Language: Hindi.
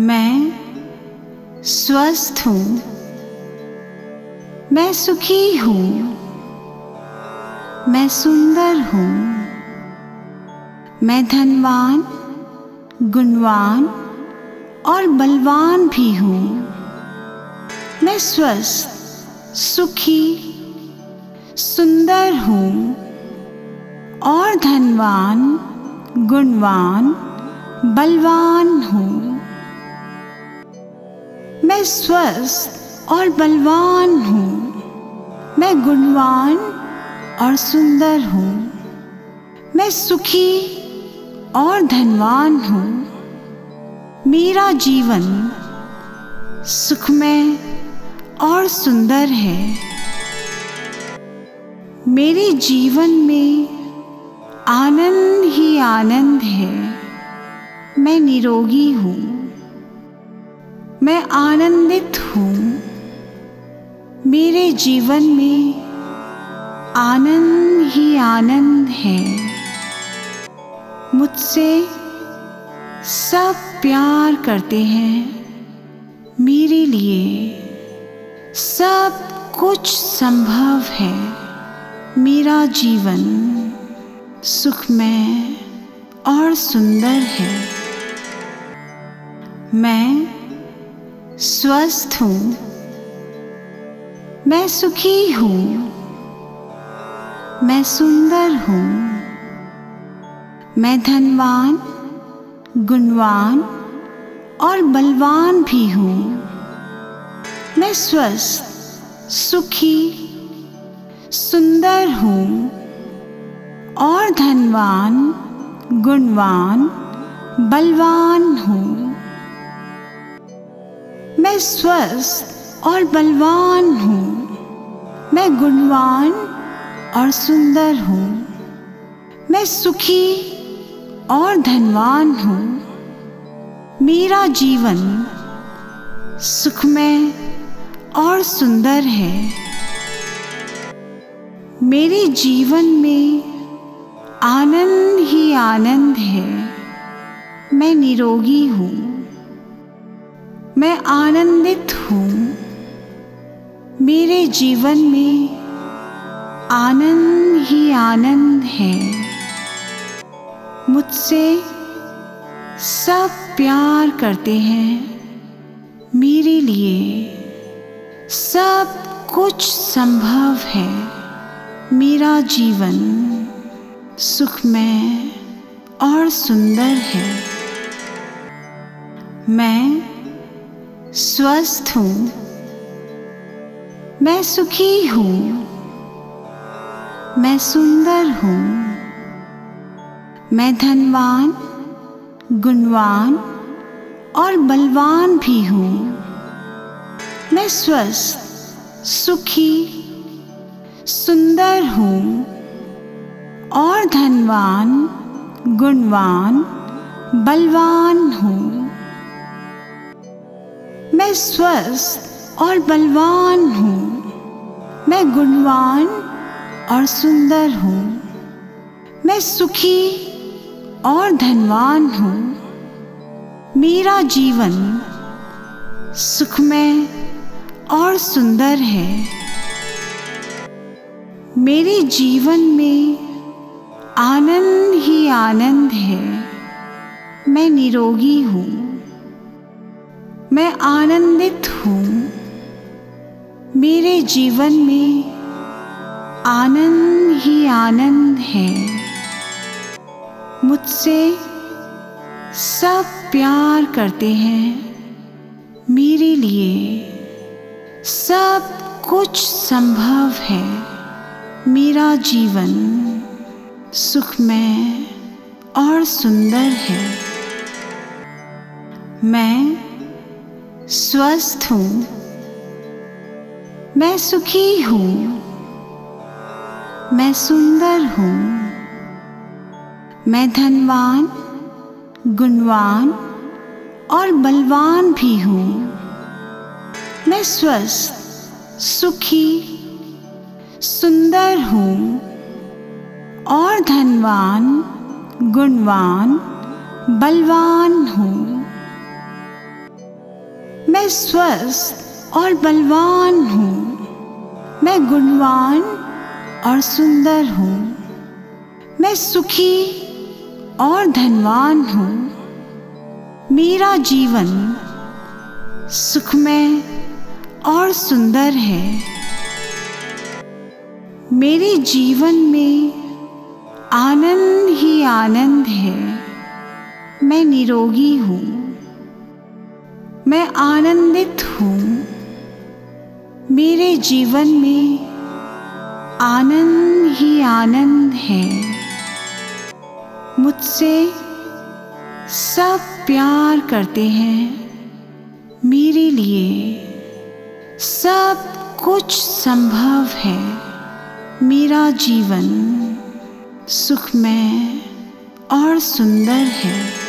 मैं स्वस्थ हूँ। मैं सुखी हूँ। मैं सुंदर हूँ। मैं धनवान, गुणवान और बलवान भी हूँ। मैं स्वस्थ, सुखी, सुंदर हूँ और धनवान, गुणवान, बलवान हूँ। मैं स्वस्थ और बलवान हूँ। मैं गुणवान और सुंदर हूँ। मैं सुखी और धनवान हूँ। मेरा जीवन सुखमय और सुंदर है। मेरे जीवन में आनंद ही आनंद है। मैं निरोगी हूँ। मैं आनंदित हूँ। मेरे जीवन में आनंद ही आनंद है। मुझसे सब प्यार करते हैं। मेरे लिए सब कुछ संभव है। मेरा जीवन सुखमय और सुंदर है। मैं स्वस्थ हूँ। मैं सुखी हूँ। मैं सुंदर हूँ। मैं धनवान, गुणवान और बलवान भी हूँ। मैं स्वस्थ, सुखी, सुंदर हूँ और धनवान, गुणवान, बलवान हूँ। मैं स्वस्थ और बलवान हूँ। मैं गुणवान और सुंदर हूँ। मैं सुखी और धनवान हूँ। मेरा जीवन सुखमय और सुंदर है। मेरे जीवन में आनंद ही आनंद है। मैं निरोगी हूँ। मैं आनंदित हूँ। मेरे जीवन में आनंद ही आनंद है। मुझसे सब प्यार करते हैं। मेरे लिए सब कुछ संभव है। मेरा जीवन सुखमय और सुंदर है। मैं स्वस्थ हूँ। मैं सुखी हूँ। मैं सुंदर हूँ। मैं धनवान, गुणवान और बलवान भी हूँ। मैं स्वस्थ, सुखी, सुंदर हूँ और धनवान, गुणवान, बलवान हूँ। मैं स्वस्थ और बलवान हूँ। मैं गुणवान और सुंदर हूँ। मैं सुखी और धनवान हूँ। मेरा जीवन सुखमय और सुंदर है। मेरे जीवन में आनंद ही आनंद है। मैं निरोगी हूँ। मैं आनंदित हूँ। मेरे जीवन में आनंद ही आनंद है। मुझसे सब प्यार करते हैं। मेरे लिए सब कुछ संभव है। मेरा जीवन सुखमय और सुंदर है। मैं स्वस्थ हूँ। मैं सुखी हूँ। मैं सुंदर हूँ। मैं धनवान, गुणवान और बलवान भी हूँ। मैं स्वस्थ, सुखी, सुंदर हूँ और धनवान, गुणवान, बलवान हूँ। मैं स्वस्थ और बलवान हूँ। मैं गुणवान और सुंदर हूँ। मैं सुखी और धनवान हूँ। मेरा जीवन सुखमय और सुंदर है। मेरे जीवन में आनंद ही आनंद है। मैं निरोगी हूँ। आनंदित हूँ। मेरे जीवन में आनंद ही आनंद है। मुझसे सब प्यार करते हैं। मेरे लिए सब कुछ संभव है। मेरा जीवन सुखमय और सुंदर है।